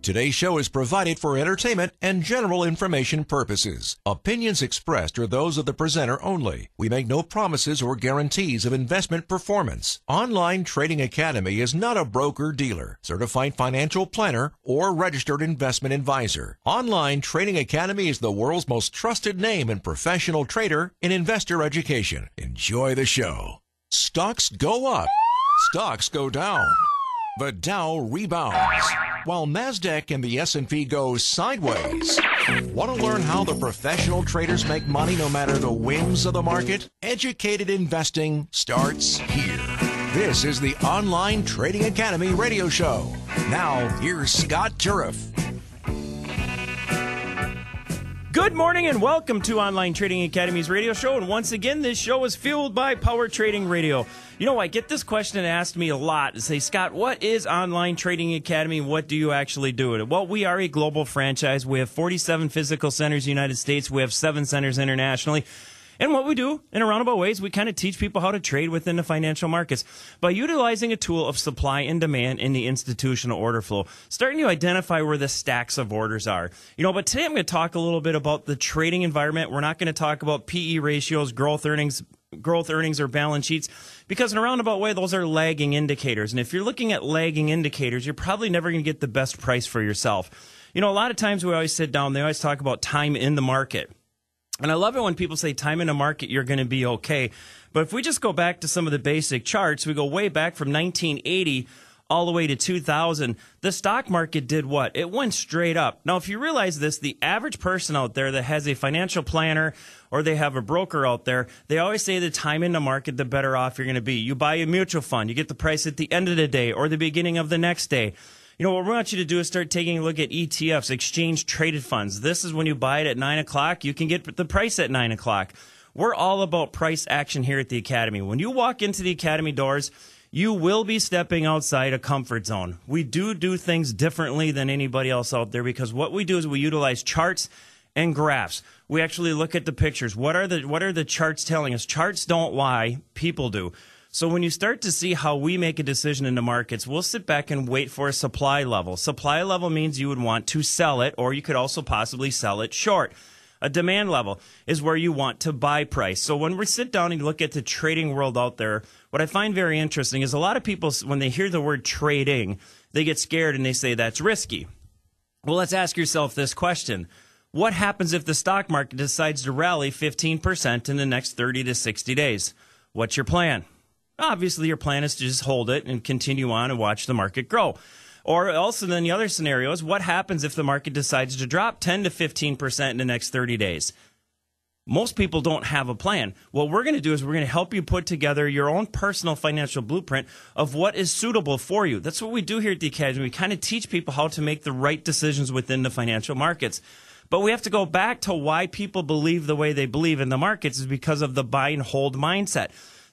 Today's show is provided for entertainment and general information purposes. Opinions expressed are those of the presenter only. We make no promises or guarantees of investment performance. Online Trading Academy is not a broker dealer, certified financial planner, or registered investment advisor. Online Trading Academy is the world's most trusted name and professional trader in investor education. Enjoy the show. Stocks go up, stocks go down. The Dow rebounds while Nasdaq and the S&P go sideways. Want to learn how the professional traders make money no matter the whims of the market? Educated investing starts here. This is the Online Trading Academy radio show. Now, here's Scott Turiff. Good morning and welcome to Online Trading Academy's radio show. And once again, this show is fueled by Power Trading Radio. You know, I get this question asked me a lot. Say, Scott, what is Online Trading Academy? What do you actually do? It? Well, we are a global franchise. We have 47 physical centers in the United States. We have seven centers internationally. And what we do in a roundabout way is we kind of teach people how to trade within the financial markets by utilizing a tool of supply and demand in the institutional order flow, starting to identify where the stacks of orders are. You know, but today I'm going to talk a little bit about the trading environment. We're not going to talk about PE ratios, growth earnings, growth earnings or balance sheets because in a roundabout way those are lagging indicators and if you're looking at lagging indicators you're probably never going to get the best price for yourself you know a lot of times we always sit down they always talk about time in the market and I love it when people say time in a market, you're going to be okay. But if we just go back to some of the basic charts, we go way back from 1980 all the way to 2000, the stock market did what? It went straight up. Now, if you realize this, the average person out there that has a financial planner or they have a broker out there, they always say the time in the market, the better off you're going to be. You buy a mutual fund, you get the price at the end of the day or the beginning of the next day. You know, what we want you to do is start taking a look at ETFs, exchange traded funds. This is when you buy it at nine o'clock, you can get the price at nine o'clock. We're all about price action here at the Academy. When you walk into the Academy doors, you will be stepping outside a comfort zone. We do do things differently than anybody else out there because what we do is we utilize charts and graphs. We actually look at the pictures. What are the what are the charts telling us? Charts don't lie, people do. So when you start to see how we make a decision in the markets, we'll sit back and wait for a supply level. Supply level means you would want to sell it, or you could also possibly sell it short. A demand level is where you want to buy price. So when we sit down and look at the trading world out there, what I find very interesting is a lot of people, when they hear the word trading, they get scared and they say that's risky. Well, let's ask yourself this question. What happens if the stock market decides to rally 15% in the next 30 to 60 days? What's your plan? Obviously, your plan is to just hold it and continue on and watch the market grow. Or also, then the other scenario is what happens if the market decides to drop 10 to 15% in the next 30 days? Most people don't have a plan. What we're going to do is we're going to help you put together your own personal financial blueprint of what is suitable for you. That's what we do here at the Academy. We kind of teach people how to make the right decisions within the financial markets. But we have to go back to why people believe the way they believe in the markets is because of the buy and hold mindset.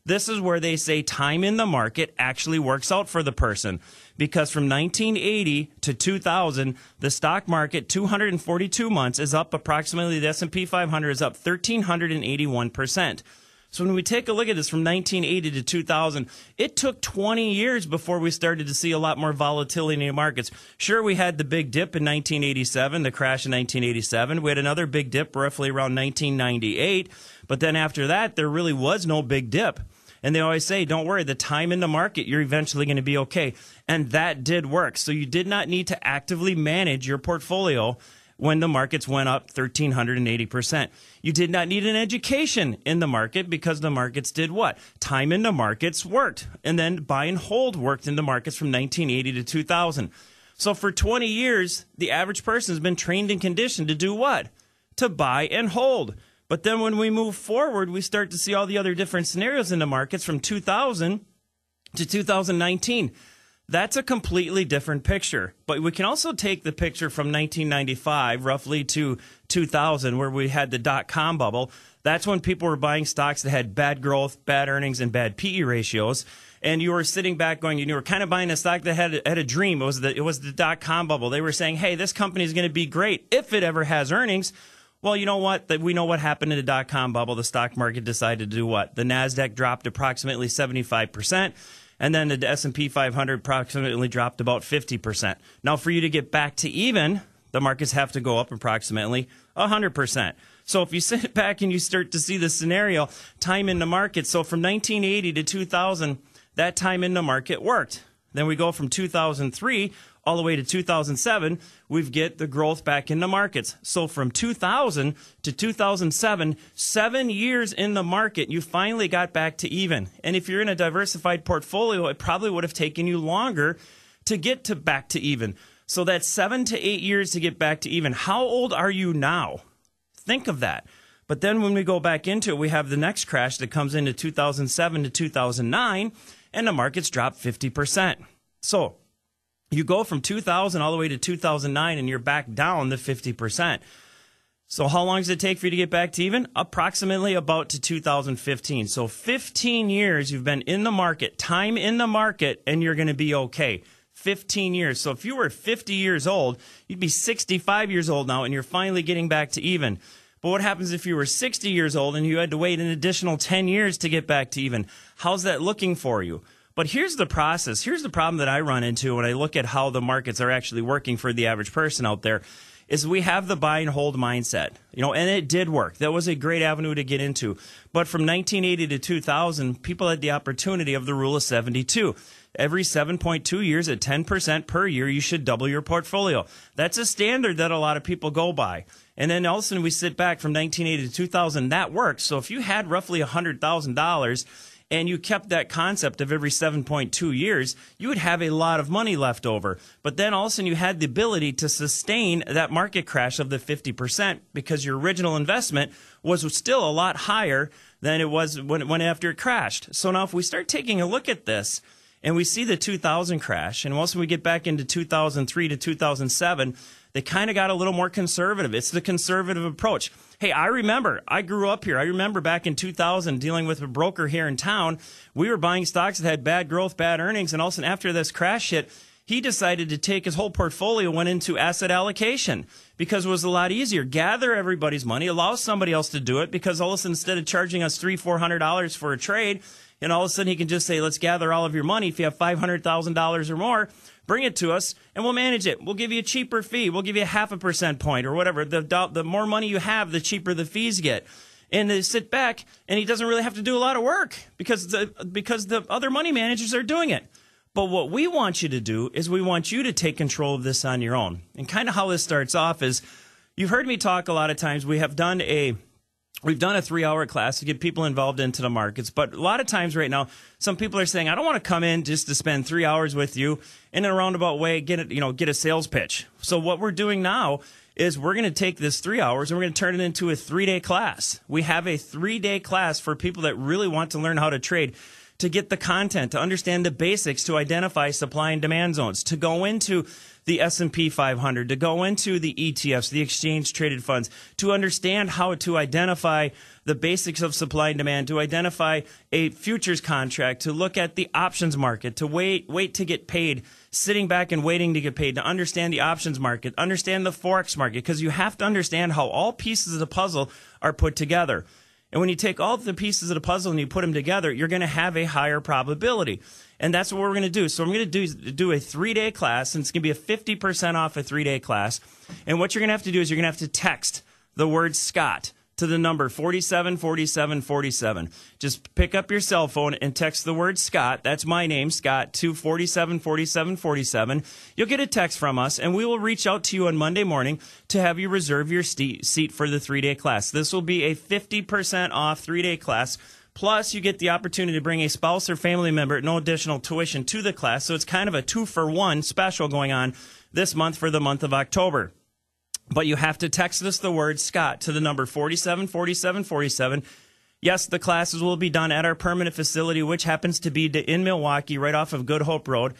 This is where they say time in the market actually works out for the person because from 1980 to 2000 the stock market 242 months is up approximately the S&P 500 is up 1381%. So when we take a look at this from 1980 to 2000, it took 20 years before we started to see a lot more volatility in the markets. Sure, we had the big dip in 1987, the crash in 1987. We had another big dip roughly around 1998. But then after that, there really was no big dip. And they always say, don't worry, the time in the market, you're eventually going to be okay. And that did work. So you did not need to actively manage your portfolio when the markets went up 1380%. You did not need an education in the market because the markets did what? Time in the markets worked. And then buy and hold worked in the markets from 1980 to 2000. So for 20 years, the average person has been trained and conditioned to do what? To buy and hold. But then when we move forward, we start to see all the other different scenarios in the markets from 2000 to 2019. That's a completely different picture. But we can also take the picture from 1995 roughly to 2000 where we had the dot com bubble. That's when people were buying stocks that had bad growth, bad earnings, and bad PE ratios. And you were sitting back going, you were kind of buying a stock that had, had a dream. It was the, it was the dot com bubble. They were saying, hey, this company is going to be great if it ever has earnings. Well, you know what? We know what happened in the dot com bubble. The stock market decided to do what? The NASDAQ dropped approximately 75%. and then the S&P 500 approximately dropped about 50%. Now for you to get back to even, the markets have to go up approximately 100%. So if you sit back and you start to see the scenario, time in the market, so from 1980 to 2000, that time in the market worked. Then we go from 2003 all the way to 2007, we've get the growth back in the markets. So from 2000 to 2007, seven years in the market, you finally got back to even. And if you're in a diversified portfolio, it probably would have taken you longer to get to back to even. So that's seven to eight years to get back to even. How old are you now? Think of that. But then when we go back into it, we have the next crash that comes into 2007 to 2009, and the markets drop 50%. So you go from 2000 all the way to 2009 and you're back down the 50%. So how long does it take for you to get back to even? Approximately about to 2015. So 15 years you've been in the market, time in the market, and you're going to be okay. 15 years. So if you were 50 years old, you'd be 65 years old now and you're finally getting back to even. But what happens if you were 60 years old and you had to wait an additional 10 years to get back to even? How's that looking for you? But here's the process. Here's the problem that I run into when I look at how the markets are actually working for the average person out there is we have the buy and hold mindset. You know, and it did work. That was a great avenue to get into. But from 1980 to 2000, people had the opportunity of the rule of 72. Every 7.2 years at 10% per year, you should double your portfolio. That's a standard that a lot of people go by. And then all of a sudden we sit back from 1980 to 2000, that worked. So if you had roughly $100,000 and you kept that concept of every 7.2 years, you would have a lot of money left over. But then all of a sudden you had the ability to sustain that market crash of the 50% because your original investment was still a lot higher than it was when, when after it crashed. So now if we start taking a look at this, and we see the 2000 crash, and once we get back into 2003 to 2007, they kind of got a little more conservative. It's the conservative approach. Hey, I remember, I grew up here. I remember back in 2000 dealing with a broker here in town. We were buying stocks that had bad growth, bad earnings, and all of a sudden after this crash hit, he decided to take his whole portfolio went into asset allocation because it was a lot easier gather everybody's money allow somebody else to do it because all of a sudden instead of charging us three four hundred dollars for a trade and all of a sudden he can just say let's gather all of your money if you have five hundred thousand dollars or more bring it to us and we'll manage it. We'll give you a cheaper fee. We'll give you a half a percent point or whatever. The, the more money you have, the cheaper the fees get. And they sit back and he doesn't really have to do a lot of work because the, because the other money managers are doing it. But what we want you to do is we want you to take control of this on your own. And kind of how this starts off is you've heard me talk a lot of times. We have done a We've done a three hour class to get people involved into the markets, but a lot of times right now, some people are saying, I don't want to come in just to spend three hours with you in a roundabout way, get it, you know, get a sales pitch. So what we're doing now is we're going to take this three hours and we're going to turn it into a three day class. We have a three day class for people that really want to learn how to trade to get the content, to understand the basics, to identify supply and demand zones, to go into the S&P 500, to go into the ETFs, the exchange traded funds, to understand how to identify the basics of supply and demand, to identify a futures contract, to look at the options market, to wait wait to get paid, sitting back and waiting to get paid, to understand the options market, understand the forex market because you have to understand how all pieces of the puzzle are put together. And when you take all the pieces of the puzzle and you put them together, you're going to have a higher probability. And that's what we're going to do. So I'm going to do, do a three day class, and it's going to be a 50% off a three day class. And what you're going to have to do is you're going to have to text the word Scott to the number 474747. Just pick up your cell phone and text the word Scott. That's my name, Scott, to 474747. You'll get a text from us, and we will reach out to you on Monday morning to have you reserve your seat for the three day class. This will be a 50% off three day class. Plus, you get the opportunity to bring a spouse or family member at no additional tuition to the class. So it's kind of a two for one special going on this month for the month of October. But you have to text us the word Scott to the number 474747. Yes, the classes will be done at our permanent facility, which happens to be in Milwaukee, right off of Good Hope Road.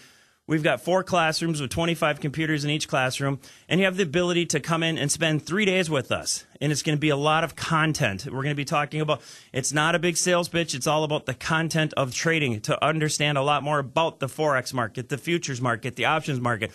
We've got four classrooms with 25 computers in each classroom, and you have the ability to come in and spend three days with us. And it's going to be a lot of content. We're going to be talking about it's not a big sales pitch, it's all about the content of trading to understand a lot more about the Forex market, the futures market, the options market,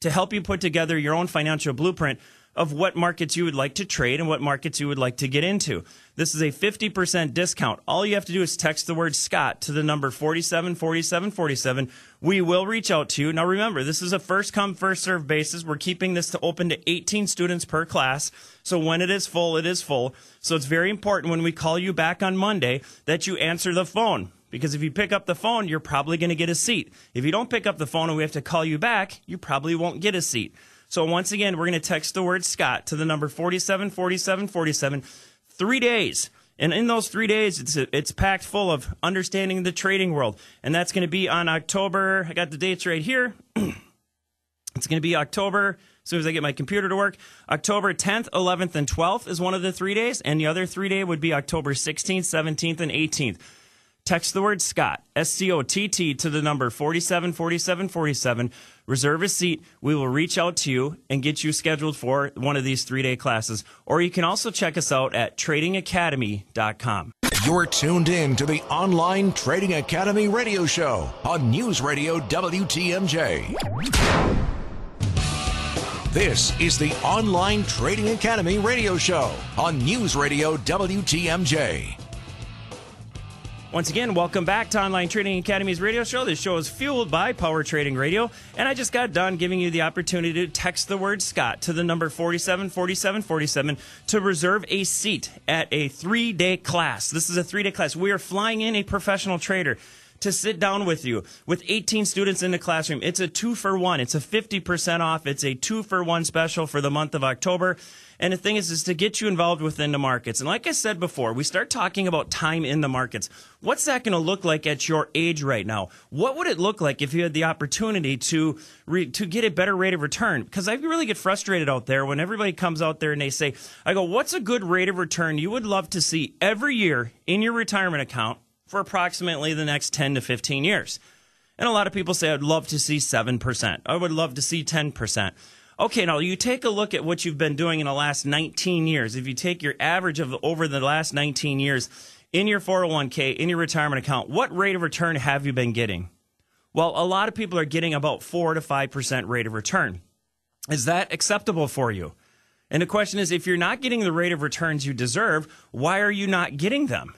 to help you put together your own financial blueprint of what markets you would like to trade and what markets you would like to get into. This is a 50% discount. All you have to do is text the word Scott to the number 474747. We will reach out to you. Now remember, this is a first come, first serve basis. We're keeping this to open to 18 students per class. So when it is full, it is full. So it's very important when we call you back on Monday that you answer the phone. Because if you pick up the phone, you're probably going to get a seat. If you don't pick up the phone and we have to call you back, you probably won't get a seat. So once again, we're going to text the word Scott to the number 474747. Three days. And in those three days, it's, it's packed full of understanding the trading world. And that's going to be on October. I got the dates right here. it's going to be October, as soon as I get my computer to work. October 10th, 11th, and 12th is one of the three days. And the other three day would be October 16th, 17th, and 18th. Text the word Scott, S C O T T, to the number 474747. Reserve a seat. We will reach out to you and get you scheduled for one of these three day classes. Or you can also check us out at tradingacademy.com. You're tuned in to the Online Trading Academy radio show on News Radio WTMJ. This is the Online Trading Academy radio show on News Radio WTMJ. Once again, welcome back to Online Trading Academy's radio show. This show is fueled by Power Trading Radio, and I just got done giving you the opportunity to text the word Scott to the number 474747 to reserve a seat at a three day class. This is a three day class. We are flying in a professional trader to sit down with you with 18 students in the classroom. It's a two for one. It's a 50% off. It's a two for one special for the month of October. And the thing is, is to get you involved within the markets. And like I said before, we start talking about time in the markets. What's that going to look like at your age right now? What would it look like if you had the opportunity to re- to get a better rate of return? Because I really get frustrated out there when everybody comes out there and they say, "I go, what's a good rate of return you would love to see every year in your retirement account for approximately the next 10 to 15 years?" And a lot of people say, "I'd love to see seven percent. I would love to see ten percent." Okay, now you take a look at what you've been doing in the last 19 years. If you take your average of over the last 19 years in your 401k, in your retirement account, what rate of return have you been getting? Well, a lot of people are getting about 4 to 5% rate of return. Is that acceptable for you? And the question is if you're not getting the rate of returns you deserve, why are you not getting them?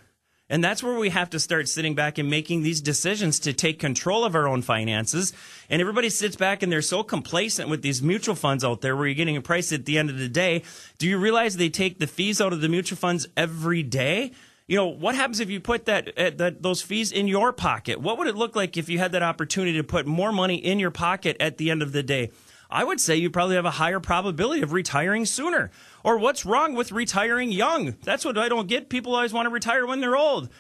And that's where we have to start sitting back and making these decisions to take control of our own finances. And everybody sits back and they're so complacent with these mutual funds out there where you're getting a price at the end of the day. Do you realize they take the fees out of the mutual funds every day? You know, what happens if you put that, uh, that those fees in your pocket? What would it look like if you had that opportunity to put more money in your pocket at the end of the day? I would say you probably have a higher probability of retiring sooner. Or what's wrong with retiring young? That's what I don't get. People always want to retire when they're old.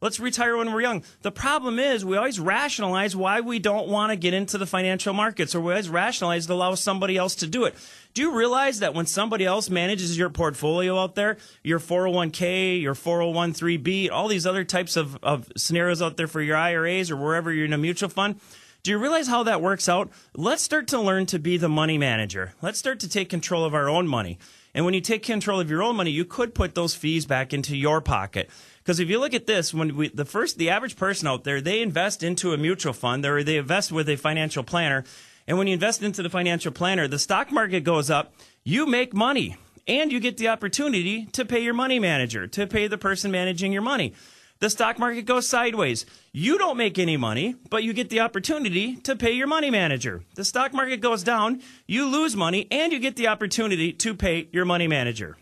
Let's retire when we're young. The problem is we always rationalize why we don't want to get into the financial markets or we always rationalize to allow somebody else to do it. Do you realize that when somebody else manages your portfolio out there, your 401k, your 401b, all these other types of, of scenarios out there for your IRAs or wherever you're in a mutual fund, do you realize how that works out? Let's start to learn to be the money manager. Let's start to take control of our own money. And when you take control of your own money, you could put those fees back into your pocket. Because if you look at this, when we, the first, the average person out there, they invest into a mutual fund or they invest with a financial planner. And when you invest into the financial planner, the stock market goes up, you make money and you get the opportunity to pay your money manager, to pay the person managing your money the stock market goes sideways. You don't make any money, but you get the opportunity to pay your money manager. The stock market goes down, you lose money, and you get the opportunity to pay your money manager.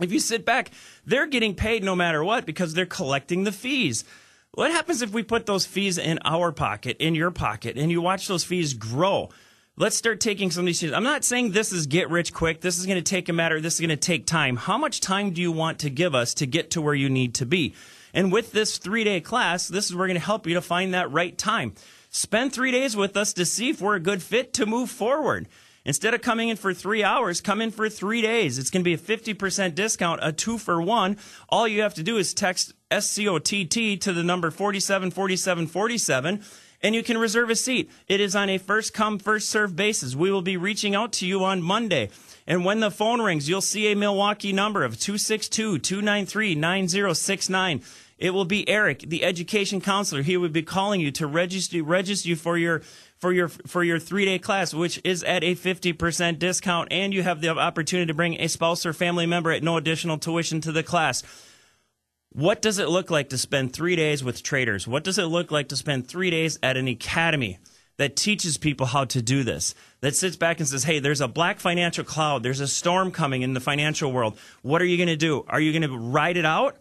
If you sit back, they're getting paid no matter what because they're collecting the fees. What happens if we put those fees in our pocket, in your pocket, and you watch those fees grow? Let's start taking some of these. I'm not saying this is get rich quick. This is going to take a matter. This is going to take time. How much time do you want to give us to get to where you need to be? And with this three day class, this is where we're going to help you to find that right time. Spend three days with us to see if we're a good fit to move forward. Instead of coming in for three hours, come in for three days. It's going to be a 50% discount, a two for one. All you have to do is text SCOTT to the number 474747 and you can reserve a seat. It is on a first come, first serve basis. We will be reaching out to you on Monday. And when the phone rings, you'll see a Milwaukee number of 262 293 9069. It will be Eric, the education counselor. He will be calling you to register, register you for your for your for your three day class, which is at a fifty percent discount, and you have the opportunity to bring a spouse or family member at no additional tuition to the class. What does it look like to spend three days with traders? What does it look like to spend three days at an academy that teaches people how to do this? That sits back and says, hey, there's a black financial cloud. There's a storm coming in the financial world. What are you going to do? Are you going to ride it out?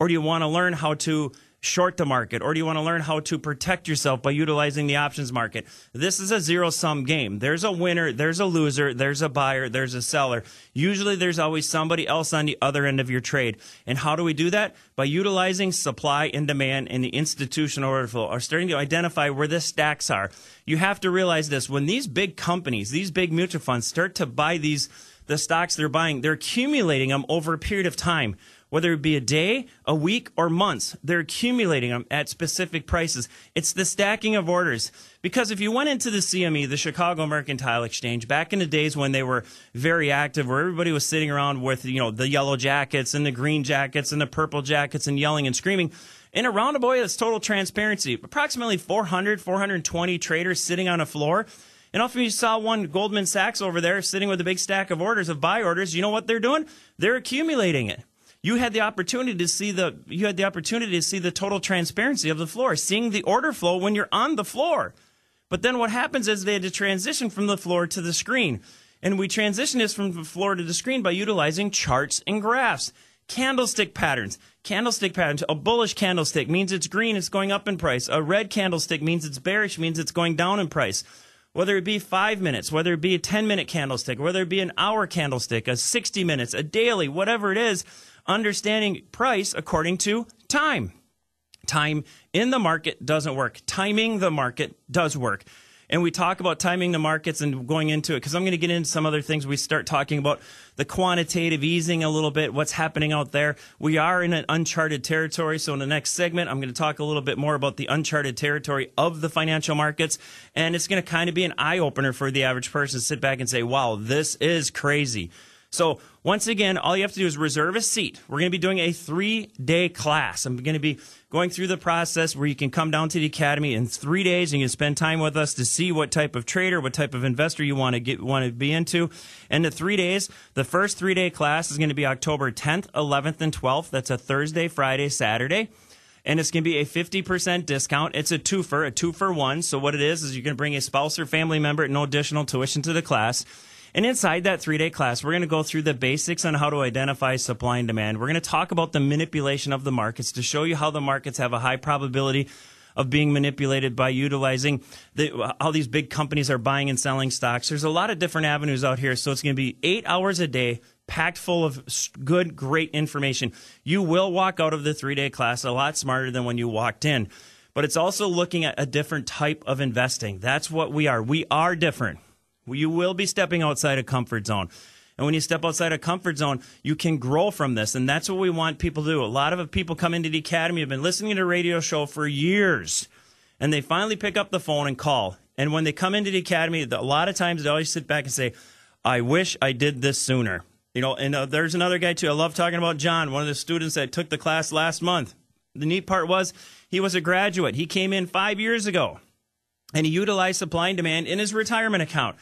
Or do you want to learn how to short the market or do you want to learn how to protect yourself by utilizing the options market? This is a zero sum game. There's a winner, there's a loser, there's a buyer, there's a seller. Usually there's always somebody else on the other end of your trade. And how do we do that? By utilizing supply and demand in the institutional order flow or starting to identify where the stacks are. You have to realize this when these big companies, these big mutual funds start to buy these the stocks they're buying, they're accumulating them over a period of time whether it be a day, a week, or months. They're accumulating them at specific prices. It's the stacking of orders. Because if you went into the CME, the Chicago Mercantile Exchange, back in the days when they were very active, where everybody was sitting around with, you know, the yellow jackets and the green jackets and the purple jackets and yelling and screaming, in a roundabout, that's total transparency. Approximately 400, 420 traders sitting on a floor. And often you saw one Goldman Sachs over there sitting with a big stack of orders, of buy orders. You know what they're doing? They're accumulating it you had the opportunity to see the you had the opportunity to see the total transparency of the floor, seeing the order flow when you're on the floor. But then what happens is they had to transition from the floor to the screen. And we transition this from the floor to the screen by utilizing charts and graphs. Candlestick patterns. Candlestick patterns. A bullish candlestick means it's green, it's going up in price. A red candlestick means it's bearish, means it's going down in price whether it be five minutes, whether it be a 10 minute candlestick, whether it be an hour candlestick, a 60 minutes, a daily, whatever it is, understanding price according to time. Time in the market doesn't work. Timing the market does work. And we talk about timing the markets and going into it because I'm going to get into some other things. We start talking about the quantitative easing a little bit, what's happening out there. We are in an uncharted territory. So in the next segment, I'm going to talk a little bit more about the uncharted territory of the financial markets. And it's going to kind of be an eye opener for the average person to sit back and say, wow, this is crazy. So once again, all you have to do is reserve a seat. We're going to be doing a three day class. I'm going to be going through the process where you can come down to the academy in three days and you can spend time with us to see what type of trader, what type of investor you want to get, want to be into. And the three days, the first three day class is going to be October 10th, 11th, and 12th. That's a Thursday, Friday, Saturday and it's going to be a 50% discount. It's a two for, a two for one. So what it is, is you're going to bring a spouse or family member at no additional tuition to the class. And inside that three day class, we're going to go through the basics on how to identify supply and demand. We're going to talk about the manipulation of the markets to show you how the markets have a high probability of being manipulated by utilizing the, how these big companies are buying and selling stocks. There's a lot of different avenues out here. So it's going to be eight hours a day, packed full of good, great information. You will walk out of the three day class a lot smarter than when you walked in. But it's also looking at a different type of investing. That's what we are. We are different. You will be stepping outside a comfort zone. And when you step outside a comfort zone, you can grow from this. And that's what we want people to do. A lot of people come into the academy, have been listening to a radio show for years, and they finally pick up the phone and call. And when they come into the academy, a lot of times they always sit back and say, I wish I did this sooner. You know, and uh, there's another guy too. I love talking about John, one of the students that took the class last month. The neat part was he was a graduate. He came in five years ago and he utilized supply and demand in his retirement account.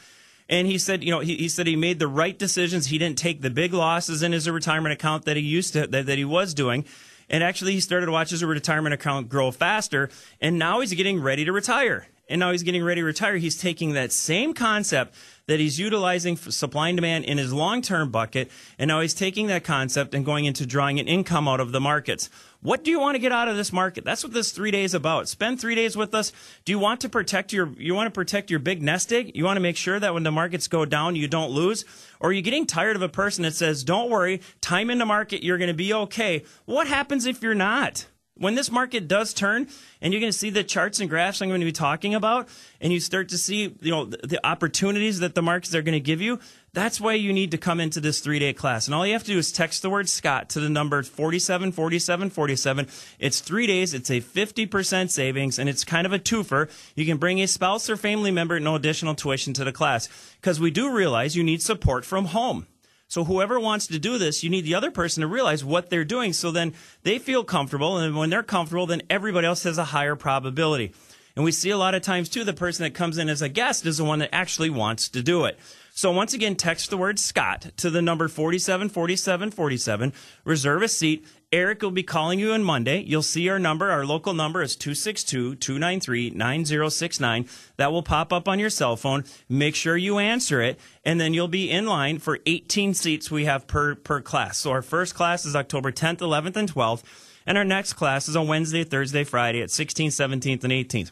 And he said, you know, he, he said he made the right decisions. He didn't take the big losses in his retirement account that he used to, that, that he was doing. And actually, he started to watch his retirement account grow faster. And now he's getting ready to retire. And now he's getting ready to retire. He's taking that same concept that he's utilizing supply and demand in his long term bucket. And now he's taking that concept and going into drawing an income out of the markets. What do you want to get out of this market? That's what this three days about. Spend three days with us. Do you want to protect your you want to protect your big nest egg? You want to make sure that when the markets go down, you don't lose? Or are you getting tired of a person that says, Don't worry, time in the market, you're gonna be okay? What happens if you're not? When this market does turn and you're going to see the charts and graphs I'm going to be talking about and you start to see you know the opportunities that the markets are going to give you that's why you need to come into this three-day class. And all you have to do is text the word scott to the number 474747 it's three days. It's a 50% savings and it's kind of a twofer. You can bring a spouse or family member no additional tuition to the class. Because we do realize you need support from home so whoever wants to do this, you need the other person to realize what they're doing so then they feel comfortable. And when they're comfortable, then everybody else has a higher probability. And we see a lot of times too, the person that comes in as a guest is the one that actually wants to do it. So once again, text the word Scott to the number 474747, reserve a seat. Eric will be calling you on Monday. You'll see our number. Our local number is 262 293 9069. That will pop up on your cell phone. Make sure you answer it, and then you'll be in line for 18 seats we have per, per class. So our first class is October 10th, 11th, and 12th, and our next class is on Wednesday, Thursday, Friday at 16th, 17th, and 18th.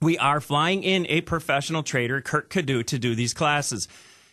We are flying in a professional trader, Kurt Cadu, to do these classes.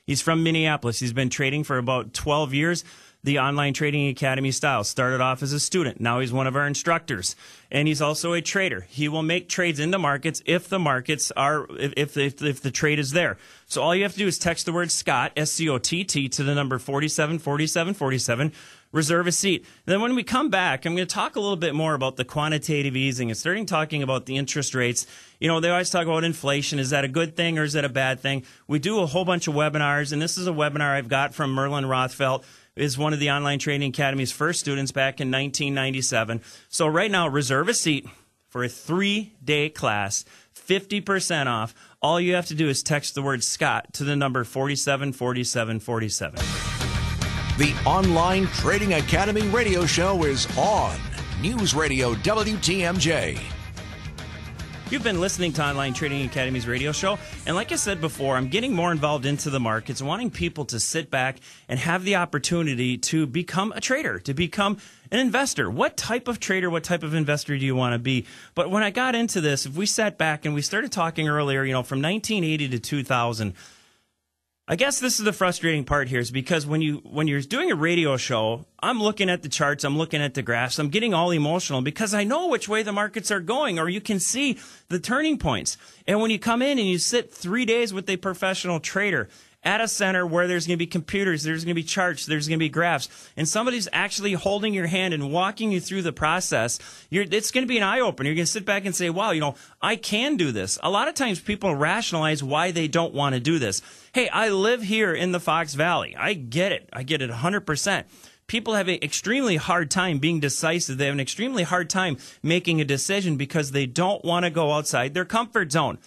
He's from Minneapolis. He's been trading for about 12 years the online trading academy style. Started off as a student. Now he's one of our instructors. And he's also a trader. He will make trades into markets if the markets are, if, if, if the trade is there. So all you have to do is text the word Scott, S C O T T, to the number 474747 reserve a seat. Then when we come back, I'm going to talk a little bit more about the quantitative easing and starting talking about the interest rates. You know, they always talk about inflation. Is that a good thing or is that a bad thing? We do a whole bunch of webinars, and this is a webinar I've got from Merlin Rothfeld is one of the Online Trading Academy's first students back in 1997. So right now, reserve a seat for a three-day class, 50% off. All you have to do is text the word Scott to the number 474747. The Online Trading Academy radio show is on News Radio WTMJ. You've been listening to Online Trading Academy's radio show. And like I said before, I'm getting more involved into the markets, wanting people to sit back and have the opportunity to become a trader, to become an investor. What type of trader, what type of investor do you want to be? But when I got into this, if we sat back and we started talking earlier, you know, from 1980 to 2000, I guess this is the frustrating part here is because when you when you're doing a radio show, I'm looking at the charts, I'm looking at the graphs, I'm getting all emotional because I know which way the markets are going or you can see the turning points. And when you come in and you sit 3 days with a professional trader at a center where there's going to be computers, there's going to be charts, there's going to be graphs, and somebody's actually holding your hand and walking you through the process, it's going to be an eye opener. You're going to sit back and say, wow, you know, I can do this. A lot of times people rationalize why they don't want to do this. Hey, I live here in the Fox Valley. I get it. I get it 100% people have an extremely hard time being decisive. They have an extremely hard time making a decision because they don't want to go outside their comfort zone.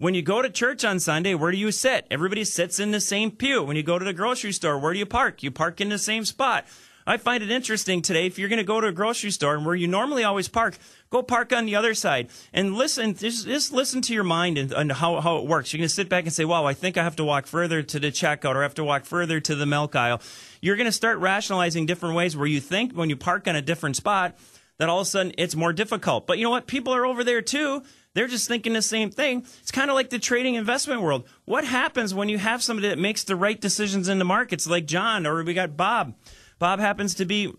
When you go to church on Sunday, where do you sit? Everybody sits in the same pew. When you go to the grocery store, where do you park? You park in the same spot. I find it interesting today. If you're going to go to a grocery store and where you normally always park, go park on the other side and listen. Just, just listen to your mind and, and, how, how it works. You're going to sit back and say, wow, I think I have to walk further to the checkout or I have to walk further to the milk aisle. You're going to start rationalizing different ways where you think when you park on a different spot that all of a sudden it's more difficult. But you know what? People are over there too. They're just thinking the same thing. It's kind of like the trading investment world. What happens when you have somebody that makes the right decisions in the markets, like John, or we got Bob? Bob happens to be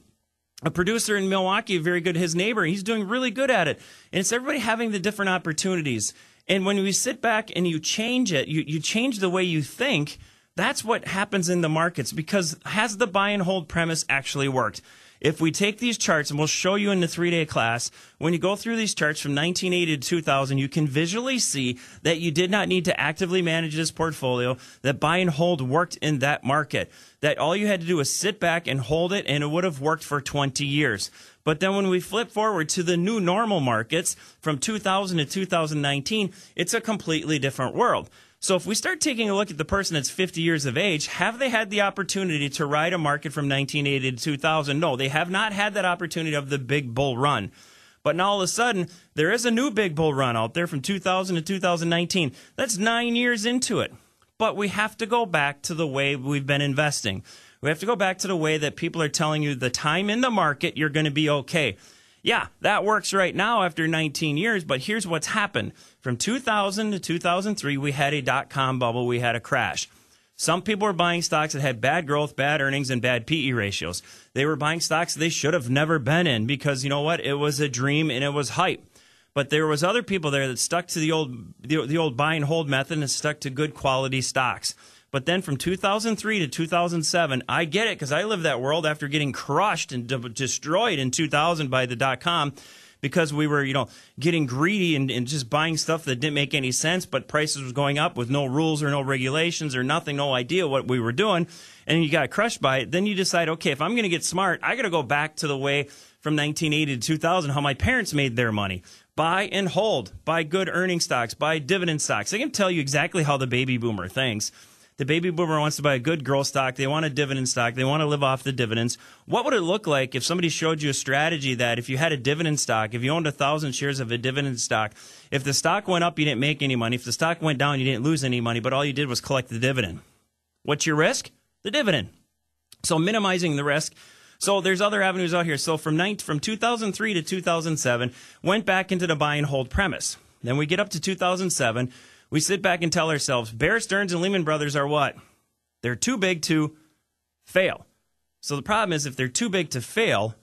a producer in Milwaukee, very good, his neighbor. He's doing really good at it. And it's everybody having the different opportunities. And when we sit back and you change it, you, you change the way you think, that's what happens in the markets because has the buy and hold premise actually worked? If we take these charts, and we'll show you in the three day class, when you go through these charts from 1980 to 2000, you can visually see that you did not need to actively manage this portfolio, that buy and hold worked in that market, that all you had to do was sit back and hold it, and it would have worked for 20 years. But then when we flip forward to the new normal markets from 2000 to 2019, it's a completely different world. So if we start taking a look at the person that's 50 years of age, have they had the opportunity to ride a market from 1980 to 2000? No, they have not had that opportunity of the big bull run. But now all of a sudden, there is a new big bull run out there from 2000 to 2019. That's nine years into it. But we have to go back to the way we've been investing. We have to go back to the way that people are telling you the time in the market, you're going to be okay. Yeah, that works right now after 19 years, but here's what's happened. From 2000 to 2003, we had a dot com bubble, we had a crash. Some people were buying stocks that had bad growth, bad earnings, and bad PE ratios. They were buying stocks they should have never been in because you know what? It was a dream and it was hype. But there was other people there that stuck to the old the, the old buy and hold method and stuck to good quality stocks. But then from 2003 to 2007, I get it because I lived that world after getting crushed and de- destroyed in 2000 by the dot com because we were, you know, getting greedy and, and just buying stuff that didn't make any sense, but prices was going up with no rules or no regulations or nothing, no idea what we were doing, and you got crushed by it. Then you decide, okay, if I'm going to get smart, I got to go back to the way from 1980 to 2000 how my parents made their money. Buy and hold, buy good earning stocks, buy dividend stocks. I can tell you exactly how the baby boomer thinks. The baby boomer wants to buy a good growth stock. They want a dividend stock. They want to live off the dividends. What would it look like if somebody showed you a strategy that if you had a dividend stock, if you owned a thousand shares of a dividend stock, if the stock went up, you didn't make any money. If the stock went down, you didn't lose any money, but all you did was collect the dividend. What's your risk? The dividend. So minimizing the risk. So there's other avenues out here. So from 19, from 2003 to 2007, went back into the buy and hold premise. Then we get up to 2007 we sit back and tell ourselves Bear Stearns and Lehman Brothers are what? They're too big to fail. So the problem is if they're too big to fail,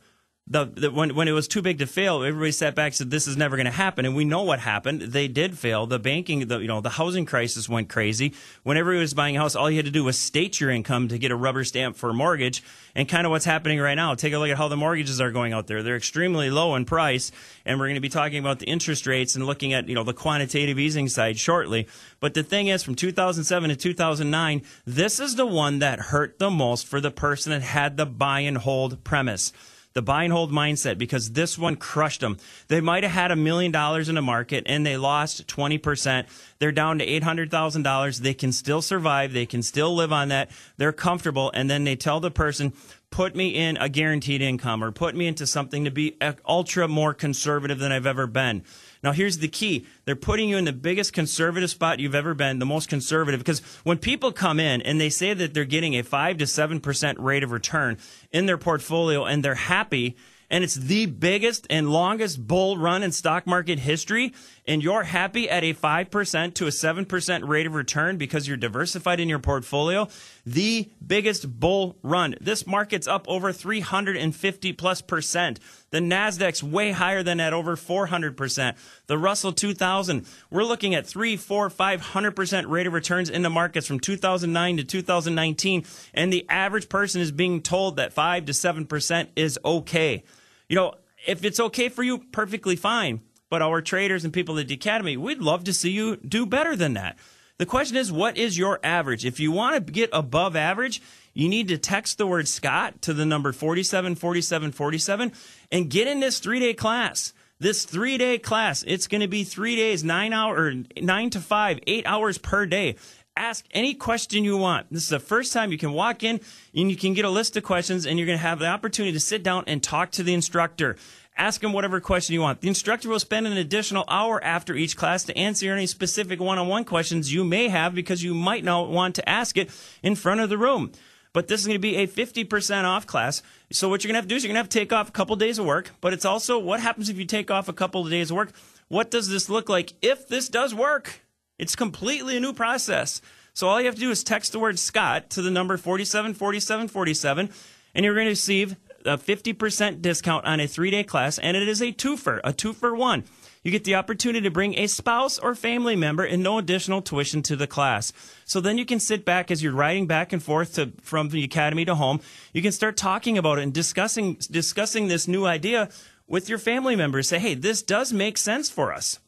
the, the, when when it was too big to fail, everybody sat back and said this is never going to happen, and we know what happened. They did fail. The banking, the you know, the housing crisis went crazy. Whenever everybody was buying a house, all you had to do was state your income to get a rubber stamp for a mortgage. And kind of what's happening right now. Take a look at how the mortgages are going out there. They're extremely low in price, and we're going to be talking about the interest rates and looking at you know the quantitative easing side shortly. But the thing is, from 2007 to 2009, this is the one that hurt the most for the person that had the buy and hold premise the buy and hold mindset because this one crushed them. They might have had a million dollars in the market and they lost 20%. They're down to $800,000. They can still survive. They can still live on that. They're comfortable. And then they tell the person, put me in a guaranteed income or put me into something to be ultra more conservative than I've ever been. Now, here's the key they're putting you in the biggest conservative spot you've ever been, the most conservative. Because when people come in and they say that they're getting a 5 to 7% rate of return in their portfolio and they're happy, and it's the biggest and longest bull run in stock market history, and you're happy at a 5% to a 7% rate of return because you're diversified in your portfolio, the biggest bull run. This market's up over 350 plus percent. The Nasdaq's way higher than that, over 400%. The Russell 2000, we're looking at 3, 4, 500% rate of returns in the markets from 2009 to 2019, and the average person is being told that 5 to 7% is okay. You know, if it's okay for you, perfectly fine. But our traders and people at the Academy, we'd love to see you do better than that. The question is, what is your average? If you want to get above average, you need to text the word Scott to the number 474747 and get in this three day class. This three day class, it's going to be three days, nine hour, nine to five, eight hours per day. Ask any question you want. This is the first time you can walk in and you can get a list of questions and you're going to have the opportunity to sit down and talk to the instructor. Ask him whatever question you want. The instructor will spend an additional hour after each class to answer any specific one on one questions you may have because you might not want to ask it in front of the room. But this is going to be a 50% off class. So what you're going to have to do is you're going to have to take off a couple of days of work. But it's also what happens if you take off a couple of days of work? What does this look like if this does work? It's completely a new process. So all you have to do is text the word Scott to the number 474747 and you're going to receive a 50% discount on a three day class, and it is a twofer, a two for one. You get the opportunity to bring a spouse or family member and no additional tuition to the class. So then you can sit back as you're riding back and forth to, from the academy to home. You can start talking about it and discussing, discussing this new idea with your family members. Say, hey, this does make sense for us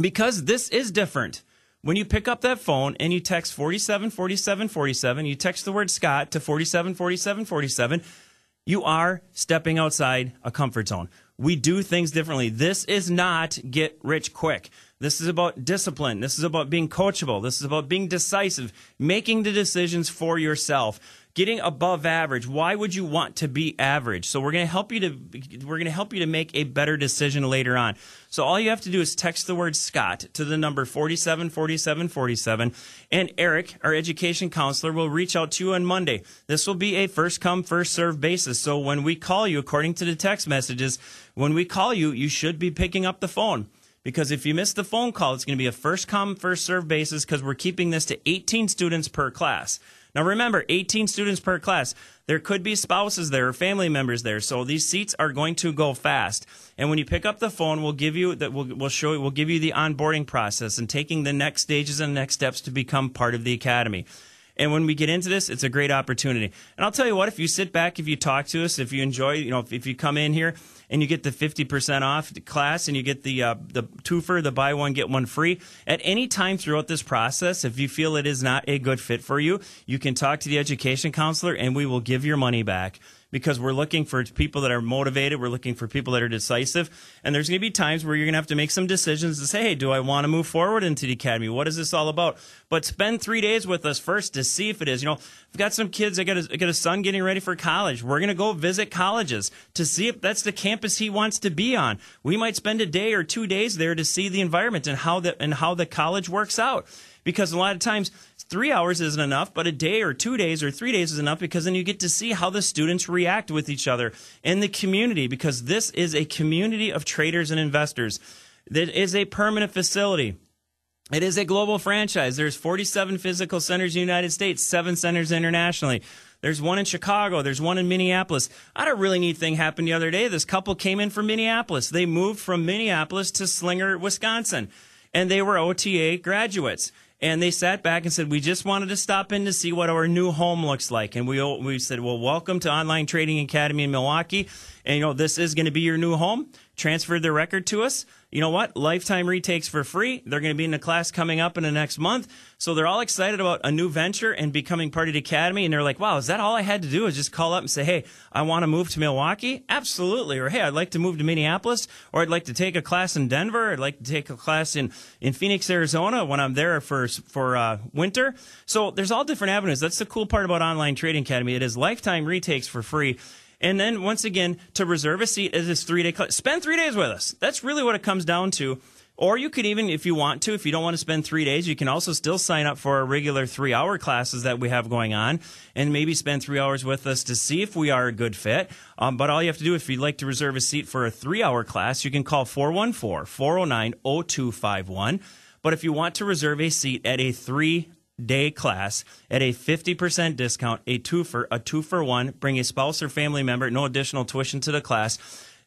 because this is different. When you pick up that phone and you text 47 47 47, you text the word Scott to 47 47 47, you are stepping outside a comfort zone. We do things differently. This is not get rich quick. This is about discipline. This is about being coachable. This is about being decisive, making the decisions for yourself getting above average. Why would you want to be average? So we're going to help you to we're going to help you to make a better decision later on. So all you have to do is text the word Scott to the number 474747 and Eric, our education counselor will reach out to you on Monday. This will be a first come first serve basis. So when we call you according to the text messages, when we call you, you should be picking up the phone because if you miss the phone call, it's going to be a first come, first serve basis because we're keeping this to 18 students per class. Now remember, 18 students per class. There could be spouses there or family members there, so these seats are going to go fast. And when you pick up the phone, we'll give you that. We'll, we'll show you. We'll give you the onboarding process and taking the next stages and next steps to become part of the academy. And when we get into this, it's a great opportunity. And I'll tell you what, if you sit back, if you talk to us, if you enjoy, you know, if, if you come in here and you get the 50% off class and you get the, uh, the twofer, the buy one, get one free, at any time throughout this process, if you feel it is not a good fit for you, you can talk to the education counselor and we will give your money back because we're looking for people that are motivated. We're looking for people that are decisive. And there's going to be times where you're going to have to make some decisions to say, hey, do I want to move forward into the academy? What is this all about? But spend three days with us first to see if it is. You know, I've got some kids. I got a, I got a son getting ready for college. We're going to go visit colleges to see if that's the campus he wants to be on. We might spend a day or two days there to see the environment and how the, and how the college works out because a lot of times three hours isn't enough, but a day or two days or three days is enough because then you get to see how the students react with each other in the community because this is a community of traders and investors. That is a permanent facility. It is a global franchise. There's 47 physical centers in the United States, seven centers internationally. There's one in Chicago. There's one in Minneapolis. I had a really neat thing happen the other day. This couple came in from Minneapolis. They moved from Minneapolis to Slinger, Wisconsin, and they were OTA graduates and they sat back and said, "We just wanted to stop in to see what our new home looks like." And we we said, "Well, welcome to Online Trading Academy in Milwaukee, and you know this is going to be your new home." Transferred their record to us you know what? Lifetime retakes for free. They're going to be in a class coming up in the next month. So they're all excited about a new venture and becoming part of the academy. And they're like, wow, is that all I had to do is just call up and say, hey, I want to move to Milwaukee? Absolutely. Or hey, I'd like to move to Minneapolis. Or I'd like to take a class in Denver. I'd like to take a class in, in Phoenix, Arizona when I'm there for, for uh, winter. So there's all different avenues. That's the cool part about Online Trading Academy. It is lifetime retakes for free. And then once again, to reserve a seat is this three day class. Spend three days with us. That's really what it comes down to. Or you could even, if you want to, if you don't want to spend three days, you can also still sign up for our regular three hour classes that we have going on and maybe spend three hours with us to see if we are a good fit. Um, but all you have to do, if you'd like to reserve a seat for a three hour class, you can call 414 409 0251. But if you want to reserve a seat at a three day class at a 50% discount, a two for a two for one. Bring a spouse or family member, no additional tuition to the class.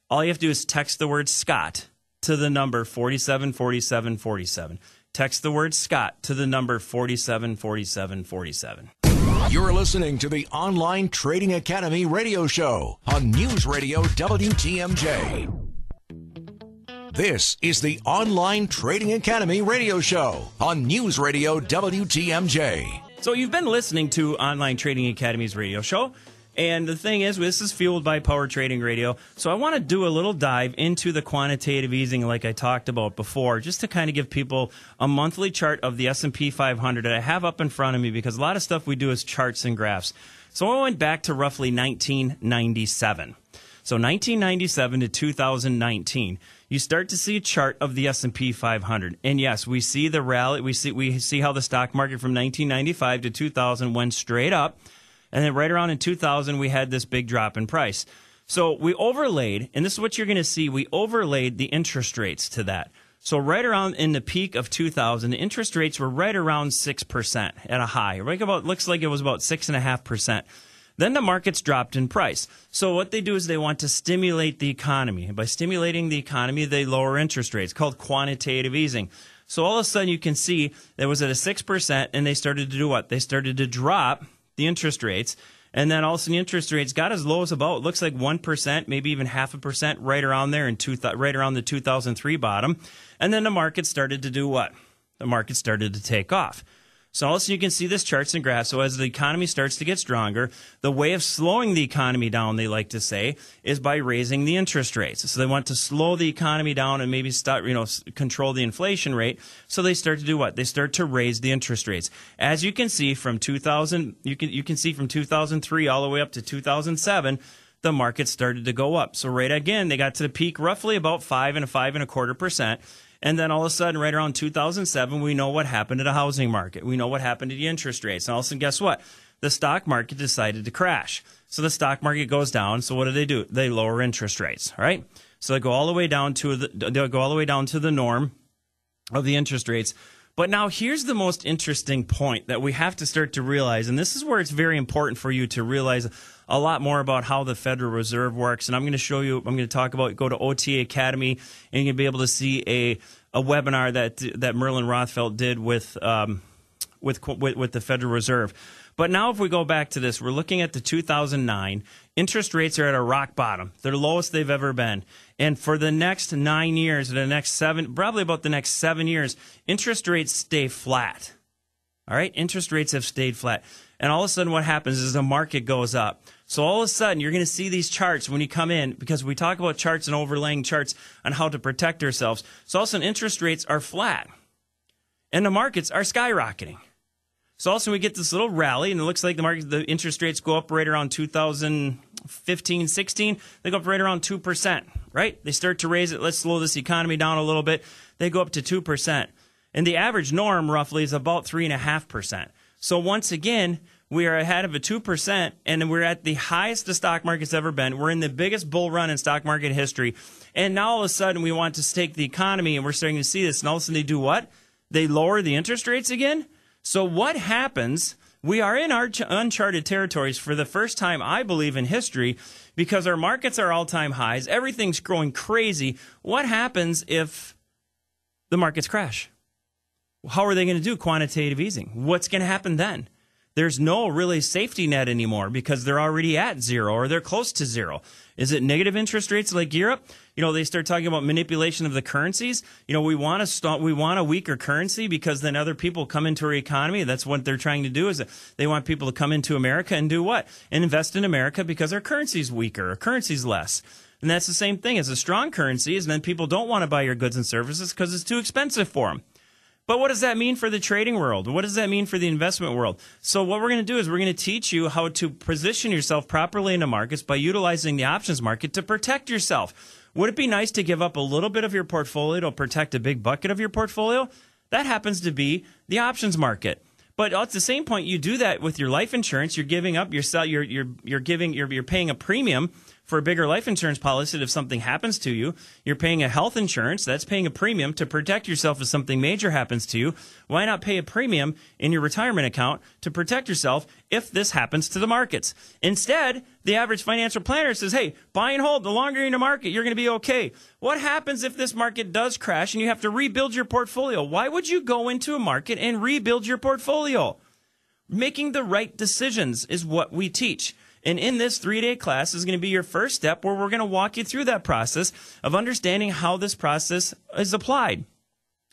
All you have to do is text the word Scott to the number 474747. Text the word Scott to the number 474747. You're listening to the Online Trading Academy radio show on News Radio WTMJ. This is the Online Trading Academy radio show on News Radio WTMJ. So, you've been listening to Online Trading Academy's radio show. And the thing is, this is fueled by Power Trading Radio. So I want to do a little dive into the quantitative easing, like I talked about before, just to kind of give people a monthly chart of the S&P 500 that I have up in front of me, because a lot of stuff we do is charts and graphs. So I went back to roughly 1997. So 1997 to 2019 you start to see a chart of the S&P 500. And yes, we see the rally, we see we see how the stock market from 1995 to 2000 went straight up. And then right around in 2000 we had this big drop in price. So we overlaid, and this is what you're going to see, we overlaid the interest rates to that. So right around in the peak of 2000, the interest rates were right around 6% at a high. Right about, looks like it was about 6.5%. Then the markets dropped in price. So what they do is they want to stimulate the economy. And by stimulating the economy, they lower interest rates, called quantitative easing. So all of a sudden you can see that was at a 6% and they started to do what? They started to drop the interest rates. And then all of a sudden, the interest rates got as low as about looks like one percent, maybe even half a percent, right around there in two, right around the 2003 bottom. And then the market started to do what? The market started to take off. So also you can see this charts and graphs. So as the economy starts to get stronger, the way of slowing the economy down, they like to say, is by raising the interest rates. So they want to slow the economy down and maybe start, you know, control the inflation rate. So they start to do what? They start to raise the interest rates. As you can see from 2000, you can you can see from 2003 all the way up to 2007 the market started to go up. So right again, they got to the peak roughly about five and a five and a quarter percent. And then all of a sudden, right around 2007, we know what happened to the housing market. We know what happened to the interest rates. And all of a sudden, guess what? The stock market decided to crash. So the stock market goes down. So what do they do? They lower interest rates, right? So they go all the way down to the, they'll go all the way down to the norm of the interest rates. But now here's the most interesting point that we have to start to realize, and this is where it's very important for you to realize a lot more about how the Federal Reserve works. And I'm going to show you, I'm going to talk about, go to OTA Academy, and you'll be able to see a, a webinar that, that Merlin Rothfeld did with, um, with, with, with the Federal Reserve. But now, if we go back to this, we're looking at the 2009. Interest rates are at a rock bottom, they're lowest they've ever been. And for the next nine years, or the next seven, probably about the next seven years, interest rates stay flat. All right, interest rates have stayed flat. And all of a sudden, what happens is the market goes up. So all of a sudden, you're going to see these charts when you come in because we talk about charts and overlaying charts on how to protect ourselves. So all of a sudden, interest rates are flat and the markets are skyrocketing. So also we get this little rally, and it looks like the market, the interest rates go up right around 2015, 16. They go up right around two percent. Right? They start to raise it. Let's slow this economy down a little bit. They go up to two percent, and the average norm roughly is about three and a half percent. So once again, we are ahead of a 2%, and we're at the highest the stock market's ever been. We're in the biggest bull run in stock market history. And now all of a sudden, we want to stake the economy, and we're starting to see this. And all of a sudden, they do what? They lower the interest rates again? So, what happens? We are in our uncharted territories for the first time, I believe, in history because our markets are all time highs. Everything's growing crazy. What happens if the markets crash? How are they going to do quantitative easing? What's going to happen then? There's no really safety net anymore because they're already at zero or they're close to zero. Is it negative interest rates like Europe? You know, they start talking about manipulation of the currencies. You know, we want to st- we want a weaker currency because then other people come into our economy. That's what they're trying to do is they want people to come into America and do what? And invest in America because our currency's weaker, our currency's less. And that's the same thing as a strong currency is then people don't want to buy your goods and services because it's too expensive for them. But what does that mean for the trading world? What does that mean for the investment world? So what we're going to do is we're going to teach you how to position yourself properly in the markets by utilizing the options market to protect yourself. Would it be nice to give up a little bit of your portfolio to protect a big bucket of your portfolio? That happens to be the options market. But at the same point, you do that with your life insurance. You're giving up your you're you're you're giving you're, you're paying a premium for a bigger life insurance policy that if something happens to you, you're paying a health insurance, that's paying a premium to protect yourself if something major happens to you. Why not pay a premium in your retirement account to protect yourself if this happens to the markets? Instead, the average financial planner says, hey, buy and hold. The longer you're in the market, you're going to be okay. What happens if this market does crash and you have to rebuild your portfolio? Why would you go into a market and rebuild your portfolio? Making the right decisions is what we teach. And in this three day class is going to be your first step where we're going to walk you through that process of understanding how this process is applied.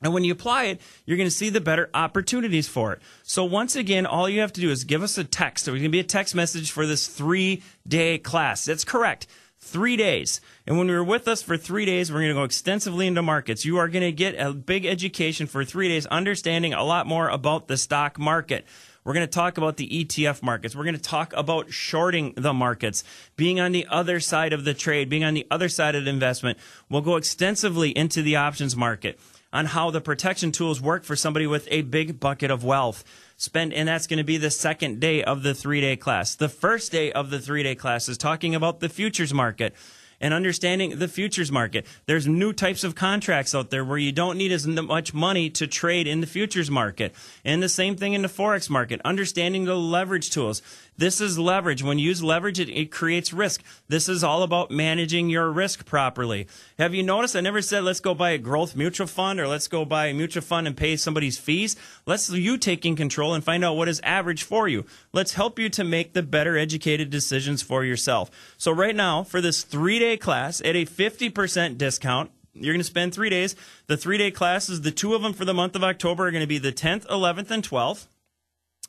And when you apply it, you're going to see the better opportunities for it. So once again, all you have to do is give us a text. There's going to be a text message for this three day class. That's correct. Three days. And when you're with us for three days, we're going to go extensively into markets. You are going to get a big education for three days, understanding a lot more about the stock market. We're going to talk about the ETF markets. We're going to talk about shorting the markets, being on the other side of the trade, being on the other side of the investment. We'll go extensively into the options market on how the protection tools work for somebody with a big bucket of wealth. Spend, and that's going to be the second day of the three day class. The first day of the three day class is talking about the futures market and understanding the futures market. There's new types of contracts out there where you don't need as much money to trade in the futures market. And the same thing in the forex market. Understanding the leverage tools. This is leverage. When you use leverage, it, it, creates risk. This is all about managing your risk properly. Have you noticed? I never said let's go buy a growth mutual fund or let's go buy a mutual fund and pay somebody's fees. Let's you taking control and find out what is average for you. Let's help you to make the better educated decisions for yourself. So right now, for this three day class at a 50% discount, you're going to spend three days. The three day classes, the two of them for the month of October are going to be the 10th, 11th, and 12th.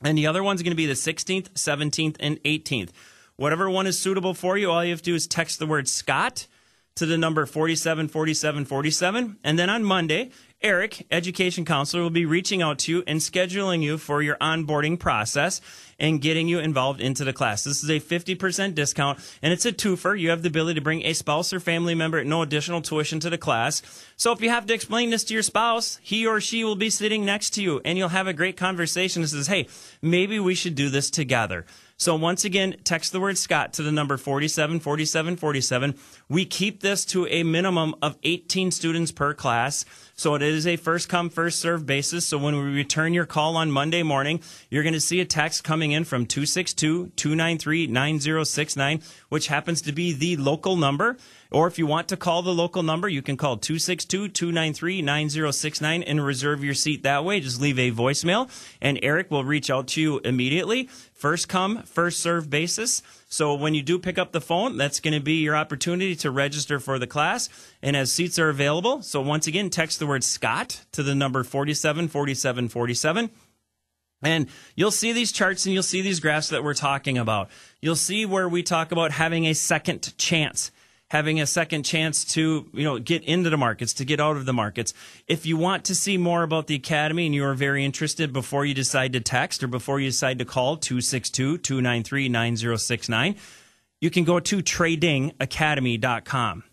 And the other one's going to be the 16th, 17th, and 18th. Whatever one is suitable for you, all you have to do is text the word Scott to the number 474747. And then on Monday, Eric, education counselor, will be reaching out to you and scheduling you for your onboarding process and getting you involved into the class. This is a 50% discount and it's a twofer. You have the ability to bring a spouse or family member at no additional tuition to the class. So if you have to explain this to your spouse, he or she will be sitting next to you and you'll have a great conversation that says, Hey, maybe we should do this together. So once again, text the word Scott to the number 474747. We keep this to a minimum of 18 students per class. So it is a first come, first serve basis. So when we return your call on Monday morning, you're going to see a text coming in from 262 293 9069, which happens to be the local number. Or if you want to call the local number, you can call 262 293 9069 and reserve your seat that way. Just leave a voicemail and Eric will reach out to you immediately. First come, first serve basis. So when you do pick up the phone, that's going to be your opportunity to register for the class. And as seats are available, so once again, text the word Scott to the number 474747. And you'll see these charts and you'll see these graphs that we're talking about. You'll see where we talk about having a second chance having a second chance to, you know, get into the markets, to get out of the markets. If you want to see more about the Academy and you are very interested before you decide to text or before you decide to call 262 293 9069, you can go to tradingacademy.com.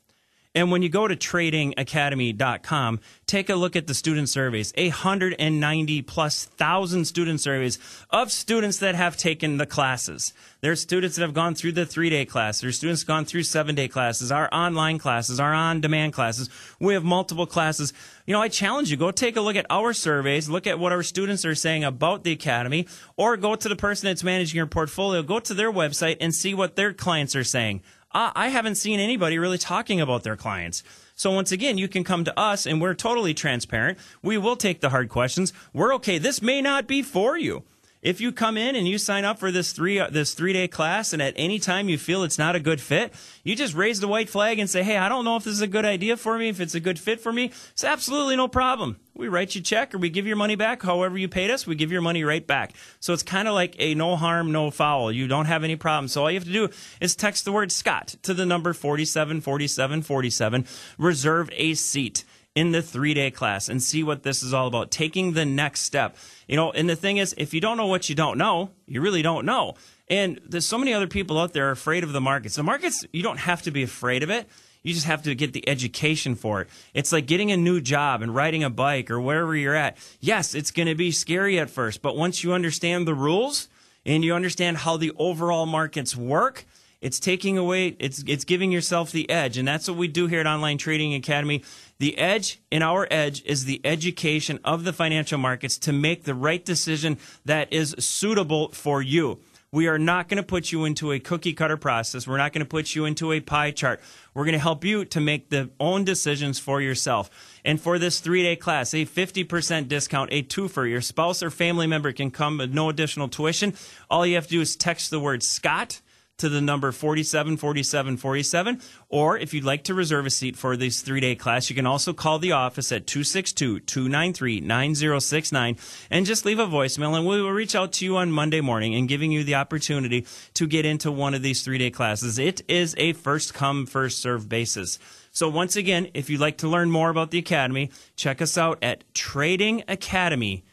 And when you go to tradingacademy.com, take a look at the student surveys. 190 plus thousand student surveys of students that have taken the classes. There's students that have gone through the three day class. There's students gone through seven day classes, our online classes, our on demand classes. We have multiple classes. You know, I challenge you, go take a look at our surveys, look at what our students are saying about the academy, or go to the person that's managing your portfolio, go to their website and see what their clients are saying I haven't seen anybody really talking about their clients. So once again, you can come to us and we're totally transparent. We will take the hard questions. We're okay. This may not be for you. If you come in and you sign up for this three uh, this three day class, and at any time you feel it's not a good fit, you just raise the white flag and say, "Hey, I don't know if this is a good idea for me. If it's a good fit for me, it's absolutely no problem. We write you a check or we give your money back. However you paid us, we give your money right back. So it's kind of like a no harm, no foul. You don't have any problems. So all you have to do is text the word Scott to the number 474747. Reserve a seat in the three day class and see what this is all about. Taking the next step. You know, and the thing is, if you don't know what you don't know, you really don't know. And there's so many other people out there afraid of the markets. The markets, you don't have to be afraid of it. You just have to get the education for it. It's like getting a new job and riding a bike or wherever you're at. Yes, it's going to be scary at first, but once you understand the rules and you understand how the overall markets work, it's taking away, it's, it's giving yourself the edge. And that's what we do here at Online Trading Academy. The edge in our edge is the education of the financial markets to make the right decision that is suitable for you. We are not going to put you into a cookie cutter process. We're not going to put you into a pie chart. We're going to help you to make the own decisions for yourself. And for this three day class, a 50% discount, a two for your spouse or family member can come with no additional tuition. All you have to do is text the word Scott to the number 474747. Or if you'd like to reserve a seat for this three day class, you can also call the office at 262 293 9069 and just leave a voicemail and we will reach out to you on Monday morning and giving you the opportunity to get into one of these three day classes. It is a first come, first serve basis. So once again, if you'd like to learn more about the Academy, check us out at Trading Academy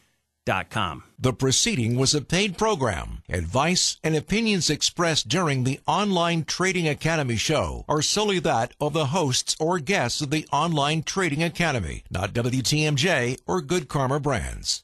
the proceeding was a paid program. Advice and opinions expressed during the Online Trading Academy show are solely that of the hosts or guests of the Online Trading Academy, not WTMJ or Good Karma Brands.